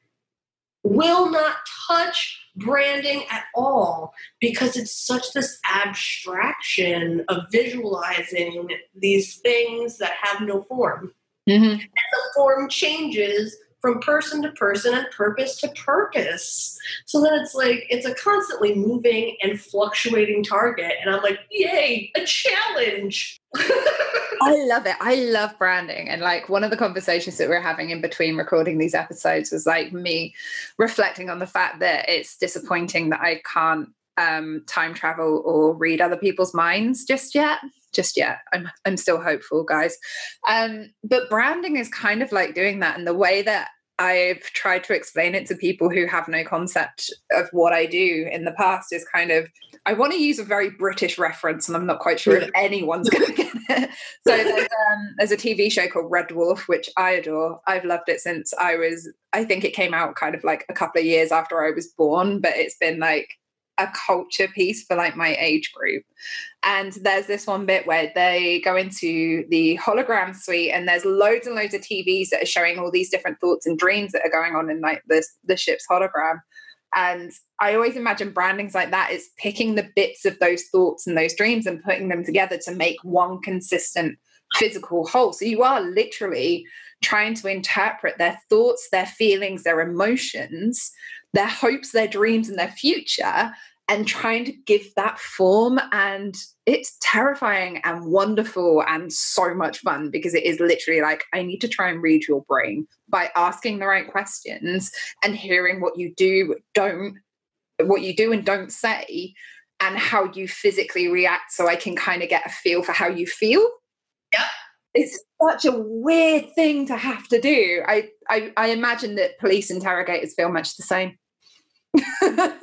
will not touch branding at all because it's such this abstraction of visualizing these things that have no form. Mm-hmm. And the form changes from person to person and purpose to purpose. So then it's like it's a constantly moving and fluctuating target. And I'm like, yay, a challenge. I love it. I love branding. And like one of the conversations that we're having in between recording these episodes was like me reflecting on the fact that it's disappointing that I can't um, time travel or read other people's minds just yet just yet. I'm I'm still hopeful, guys. Um, but branding is kind of like doing that, and the way that I've tried to explain it to people who have no concept of what I do in the past is kind of I want to use a very British reference, and I'm not quite sure if anyone's going to get it. So there's, um, there's a TV show called Red Dwarf, which I adore. I've loved it since I was. I think it came out kind of like a couple of years after I was born, but it's been like a culture piece for like my age group. And there's this one bit where they go into the hologram suite and there's loads and loads of TVs that are showing all these different thoughts and dreams that are going on in like this the ship's hologram. And I always imagine brandings like that is picking the bits of those thoughts and those dreams and putting them together to make one consistent physical whole. So you are literally trying to interpret their thoughts, their feelings, their emotions, their hopes, their dreams, and their future and trying to give that form. And it's terrifying and wonderful and so much fun because it is literally like, I need to try and read your brain by asking the right questions and hearing what you do, don't, what you do and don't say, and how you physically react so I can kind of get a feel for how you feel. Yeah. It's such a weird thing to have to do. I, I, I imagine that police interrogators feel much the same.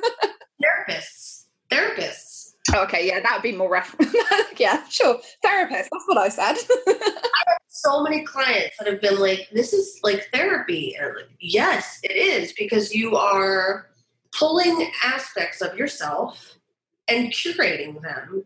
therapists. Therapists. Okay, yeah, that would be more reference. yeah, sure. Therapist. That's what I said. I have so many clients that have been like, "This is like therapy," and like, yes, it is because you are pulling aspects of yourself and curating them.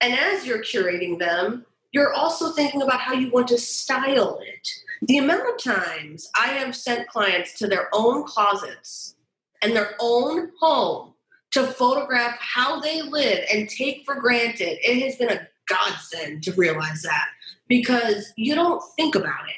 And as you're curating them, you're also thinking about how you want to style it. The amount of times I have sent clients to their own closets and their own home to photograph how they live and take for granted, it has been a godsend to realize that because you don't think about it,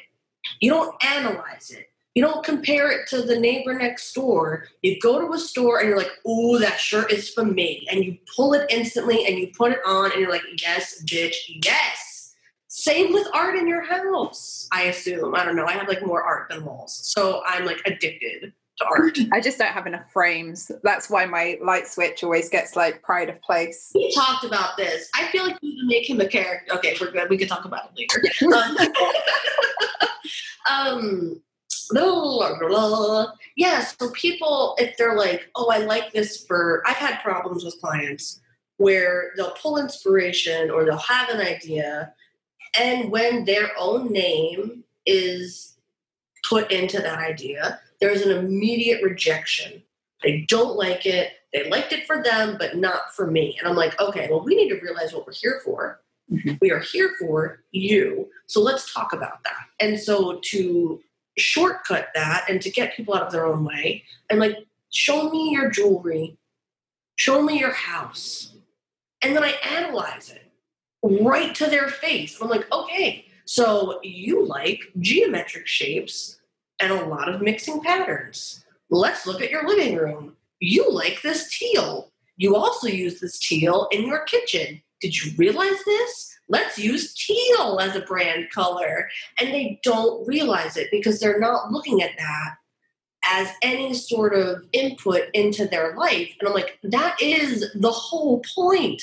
you don't analyze it. You don't compare it to the neighbor next door. You go to a store and you're like, "Ooh, that shirt is for me," and you pull it instantly and you put it on, and you're like, "Yes, bitch, yes." Same with art in your house. I assume. I don't know. I have like more art than walls, so I'm like addicted to art. I just don't have enough frames. That's why my light switch always gets like pride of place. We talked about this. I feel like you can make him a character. Okay, we're good. We can talk about it later. um, um blah, blah, blah. yeah, so people, if they're like, oh, I like this for, I've had problems with clients where they'll pull inspiration or they'll have an idea, and when their own name is put into that idea, there's an immediate rejection. They don't like it. They liked it for them, but not for me. And I'm like, okay, well, we need to realize what we're here for. Mm-hmm. We are here for you. So let's talk about that. And so to shortcut that and to get people out of their own way, I'm like, show me your jewelry, show me your house. And then I analyze it right to their face. I'm like, okay, so you like geometric shapes and a lot of mixing patterns. Let's look at your living room. You like this teal. You also use this teal in your kitchen. Did you realize this? Let's use teal as a brand color. And they don't realize it because they're not looking at that as any sort of input into their life. And I'm like, that is the whole point.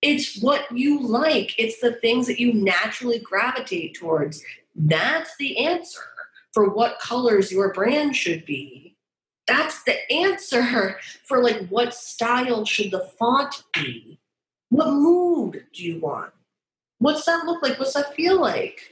It's what you like, it's the things that you naturally gravitate towards. That's the answer for what colors your brand should be. That's the answer for like what style should the font be? What mood do you want? What's that look like? What's that feel like?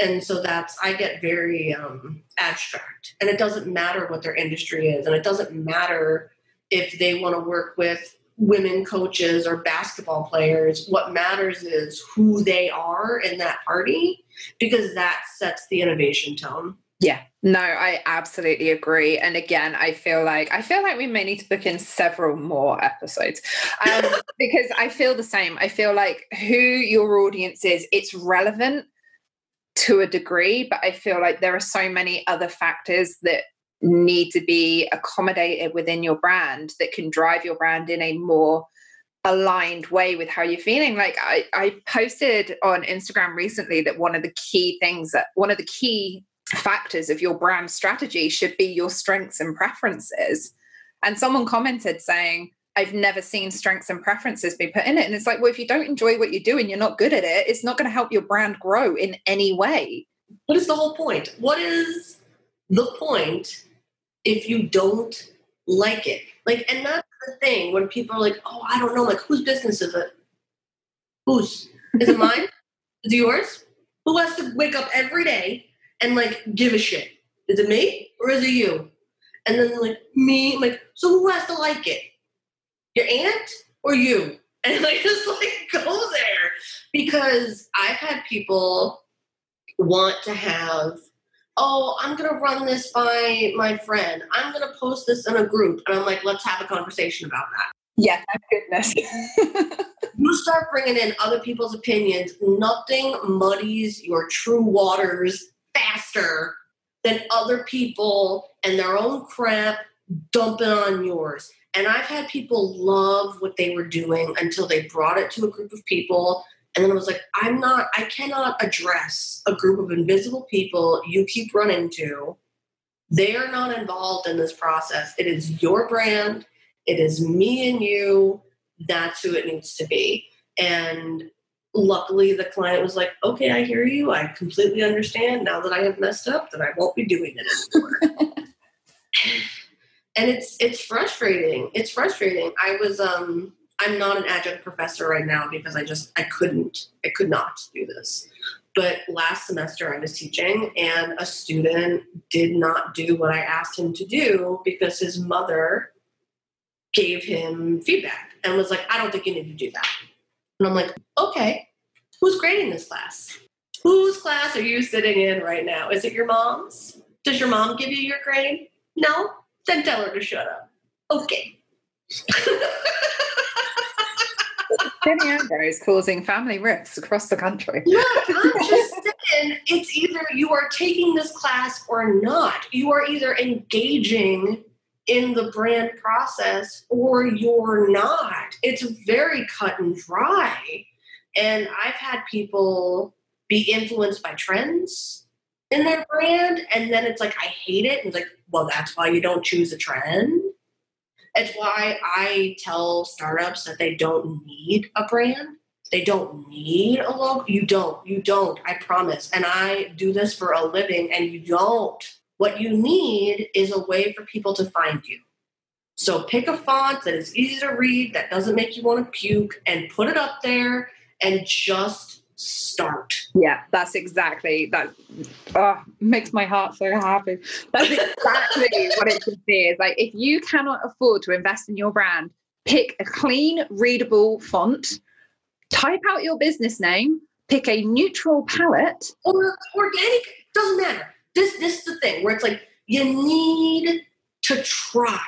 And so that's I get very um, abstract, and it doesn't matter what their industry is, and it doesn't matter if they want to work with women coaches or basketball players. What matters is who they are in that party because that sets the innovation tone. Yeah, no, I absolutely agree. And again, I feel like I feel like we may need to book in several more episodes um, because I feel the same. I feel like who your audience is, it's relevant to a degree, but I feel like there are so many other factors that need to be accommodated within your brand that can drive your brand in a more aligned way with how you're feeling. Like I, I posted on Instagram recently that one of the key things that one of the key factors of your brand strategy should be your strengths and preferences. And someone commented saying, I've never seen strengths and preferences be put in it. And it's like, well, if you don't enjoy what you do and you're not good at it, it's not going to help your brand grow in any way. What is the whole point? What is the point if you don't like it? Like, and that's the thing when people are like, oh, I don't know, like, whose business is it? Whose? Is it mine? is it yours? Who has to wake up every day and like give a shit. Is it me or is it you? And then like me, I'm like, so who has to like it? Your aunt or you? And like just like go there. Because I've had people want to have, oh, I'm gonna run this by my friend. I'm gonna post this in a group. And I'm like, let's have a conversation about that. Yeah, goodness. you start bringing in other people's opinions, nothing muddies your true waters faster than other people and their own crap dumping on yours. And I've had people love what they were doing until they brought it to a group of people. And then I was like, I'm not, I cannot address a group of invisible people you keep running to. They are not involved in this process. It is your brand, it is me and you. That's who it needs to be. And luckily the client was like okay i hear you. I completely understand. Now that i have messed up that i won't be doing it anymore. And it's it's frustrating. It's frustrating. I was um i'm not an adjunct professor right now because i just i couldn't i could not do this. But last semester i was teaching and a student did not do what i asked him to do because his mother gave him feedback and was like, I don't think you need to do that. And I'm like, okay, who's grading this class? Whose class are you sitting in right now? Is it your mom's? Does your mom give you your grade? No? Then tell her to shut up. Okay. Jenny Ambrose causing family rifts across the country. Look, I'm just saying, it's either you are taking this class or not. You are either engaging in the brand process or you're not. It's very cut and dry. And I've had people be influenced by trends in their brand, and then it's like, I hate it. And it's like, well, that's why you don't choose a trend. It's why I tell startups that they don't need a brand. They don't need a logo. You don't. You don't. I promise. And I do this for a living, and you don't. What you need is a way for people to find you. So pick a font that is easy to read, that doesn't make you want to puke, and put it up there and just start. Yeah, that's exactly that. Oh, makes my heart so happy. That's exactly what it should be. Is like if you cannot afford to invest in your brand, pick a clean, readable font, type out your business name, pick a neutral palette, or organic. Doesn't matter. This this is the thing where it's like you need to try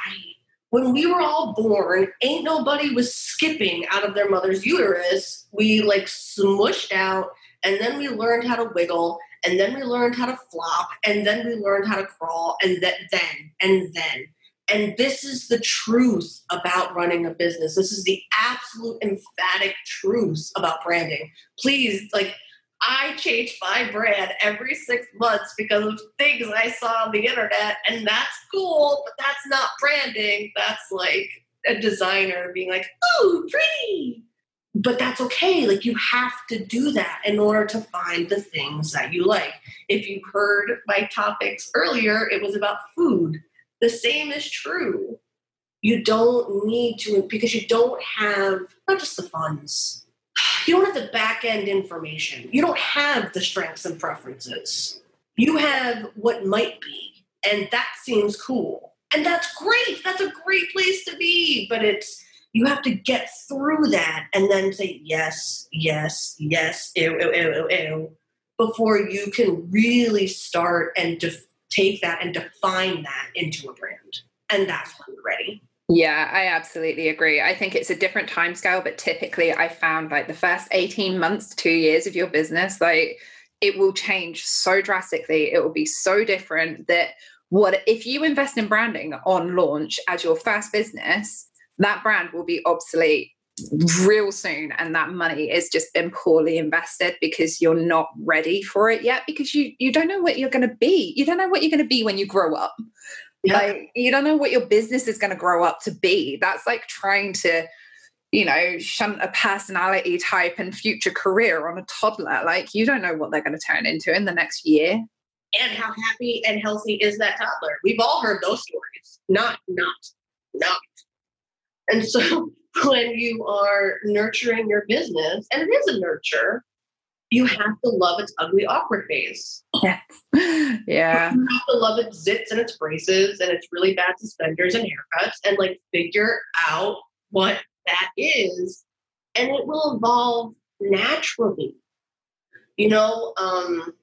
when we were all born, ain't nobody was skipping out of their mother's uterus. We like smushed out, and then we learned how to wiggle, and then we learned how to flop, and then we learned how to crawl, and then, then, and then. And this is the truth about running a business. This is the absolute emphatic truth about branding. Please, like, I change my brand every six months because of things I saw on the internet, and that's cool, but that's not branding. That's like a designer being like, "Ooh, pretty," but that's okay. Like you have to do that in order to find the things that you like. If you heard my topics earlier, it was about food. The same is true. You don't need to because you don't have not just the funds you don't have the back end information. You don't have the strengths and preferences. You have what might be. And that seems cool. And that's great. That's a great place to be. But it's, you have to get through that and then say yes, yes, yes, ew, ew, ew, ew, before you can really start and def- take that and define that into a brand. And that's when you're ready. Yeah, I absolutely agree. I think it's a different time scale, but typically I found like the first 18 months two years of your business, like it will change so drastically. It will be so different that what if you invest in branding on launch as your first business, that brand will be obsolete real soon and that money is just been poorly invested because you're not ready for it yet because you you don't know what you're going to be you don't know what you're going to be when you grow up yeah. Like you don't know what your business is going to grow up to be. That's like trying to, you know, shunt a personality type and future career on a toddler. Like you don't know what they're going to turn into in the next year. And how happy and healthy is that toddler? We've all heard those stories. Not, not, not. And so when you are nurturing your business, and it is a nurture, you have to love its ugly, awkward face. Yeah. yeah. You have to love its zits and its braces and its really bad suspenders and haircuts and like figure out what that is. And it will evolve naturally. You know, um,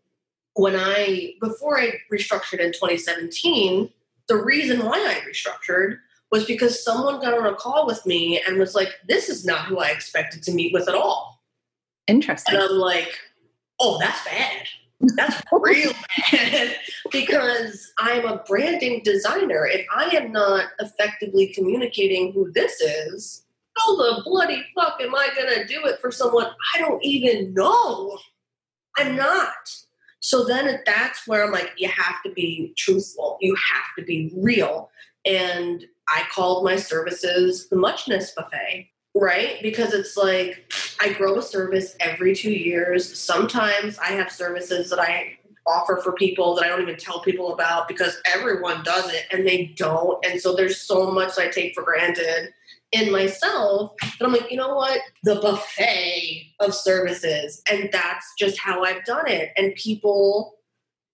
when I, before I restructured in 2017, the reason why I restructured was because someone got on a call with me and was like, this is not who I expected to meet with at all Interesting. And I'm like, oh, that's bad. That's real bad because I'm a branding designer. If I am not effectively communicating who this is, how the bloody fuck am I going to do it for someone I don't even know? I'm not. So then that's where I'm like, you have to be truthful. You have to be real. And I called my services the Muchness Buffet right? Because it's like I grow a service every two years. Sometimes I have services that I offer for people that I don't even tell people about because everyone does it and they don't. And so there's so much I take for granted in myself that I'm like, you know what? The buffet of services. And that's just how I've done it. And people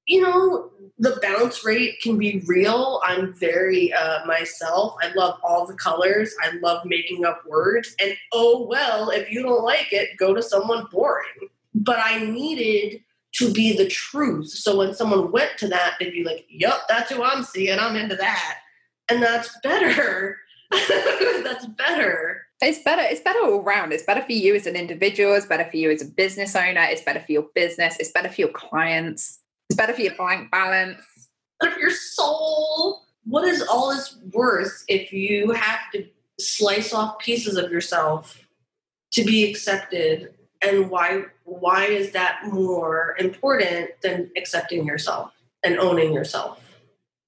you know, the bounce rate can be real. I'm very uh, myself. I love all the colors. I love making up words. And oh, well, if you don't like it, go to someone boring. But I needed to be the truth. So when someone went to that, they'd be like, yep, that's who I'm seeing. I'm into that. And that's better. that's better. It's better. It's better all around. It's better for you as an individual. It's better for you as a business owner. It's better for your business. It's better for your clients. It's better for your bank balance. Better for your soul. What is all this worth if you have to slice off pieces of yourself to be accepted? And why why is that more important than accepting yourself and owning yourself?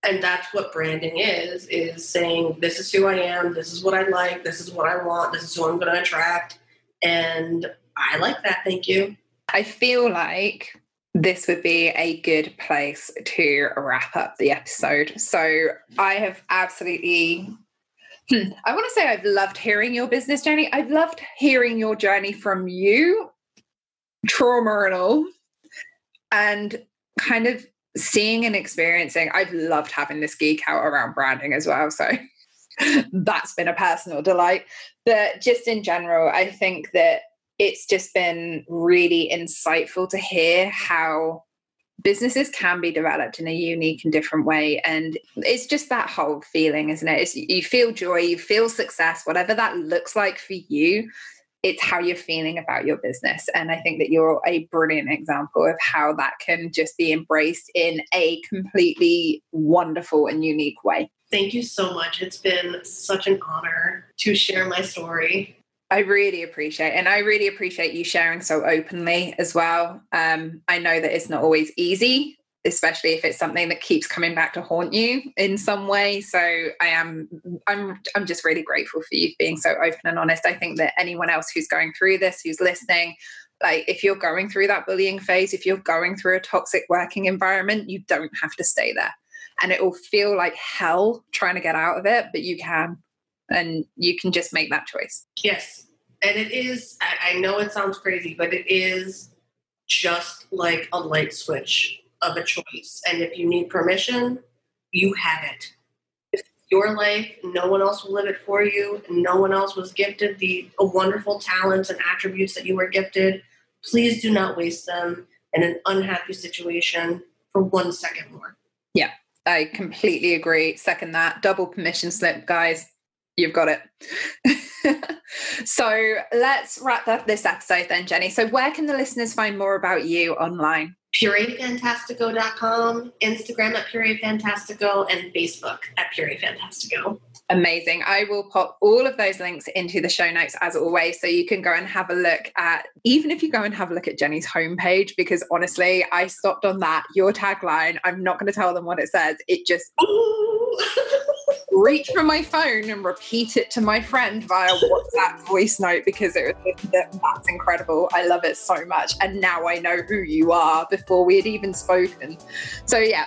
and that's what branding is is saying this is who i am this is what i like this is what i want this is who i'm going to attract and i like that thank you i feel like this would be a good place to wrap up the episode so i have absolutely hmm, i want to say i've loved hearing your business journey i've loved hearing your journey from you trauma and all and kind of seeing and experiencing, I've loved having this geek out around branding as well. So that's been a personal delight. But just in general, I think that it's just been really insightful to hear how businesses can be developed in a unique and different way and it's just that whole feeling isn't it it's, you feel joy you feel success whatever that looks like for you it's how you're feeling about your business. And I think that you're a brilliant example of how that can just be embraced in a completely wonderful and unique way. Thank you so much. It's been such an honor to share my story. I really appreciate and I really appreciate you sharing so openly as well. Um, I know that it's not always easy especially if it's something that keeps coming back to haunt you in some way. So i am i'm i'm just really grateful for you being so open and honest. I think that anyone else who's going through this who's listening like if you're going through that bullying phase if you're going through a toxic working environment you don't have to stay there. And it will feel like hell trying to get out of it but you can and you can just make that choice yes and it is I, I know it sounds crazy but it is just like a light switch of a choice. And if you need permission, you have it. If your life, no one else will live it for you, no one else was gifted the wonderful talents and attributes that you were gifted. Please do not waste them in an unhappy situation for one second more. Yeah, I completely agree. Second that. Double permission slip, guys. You've got it. so let's wrap up this episode then, Jenny. So, where can the listeners find more about you online? pureefantastico.com, Instagram at pureefantastico, and Facebook at pureefantastico. Amazing. I will pop all of those links into the show notes as always. So you can go and have a look at, even if you go and have a look at Jenny's homepage, because honestly, I stopped on that. Your tagline, I'm not going to tell them what it says. It just reach for my phone and repeat it to my friend via WhatsApp voice note because it was that's incredible. I love it so much. And now I know who you are before we had even spoken. So yeah,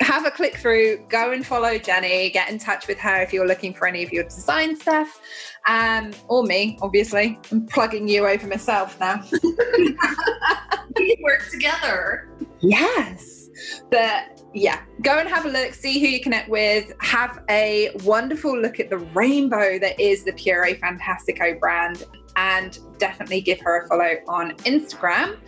have a click through, go and follow Jenny, get in touch with her if you're looking for any of your design stuff. Um, or me, obviously. I'm plugging you over myself now. we work together. Yes. But yeah, go and have a look, see who you connect with, have a wonderful look at the rainbow that is the Puree Fantastico brand and definitely give her a follow on Instagram.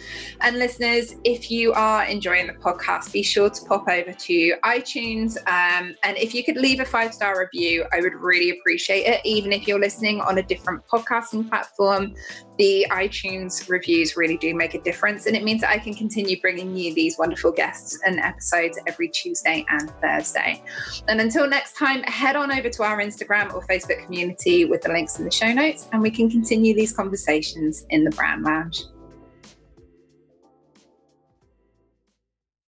And listeners, if you are enjoying the podcast, be sure to pop over to iTunes. Um, and if you could leave a five star review, I would really appreciate it. Even if you're listening on a different podcasting platform, the iTunes reviews really do make a difference. And it means that I can continue bringing you these wonderful guests and episodes every Tuesday and Thursday. And until next time, head on over to our Instagram or Facebook community with the links in the show notes, and we can continue these conversations in the Brand Lounge.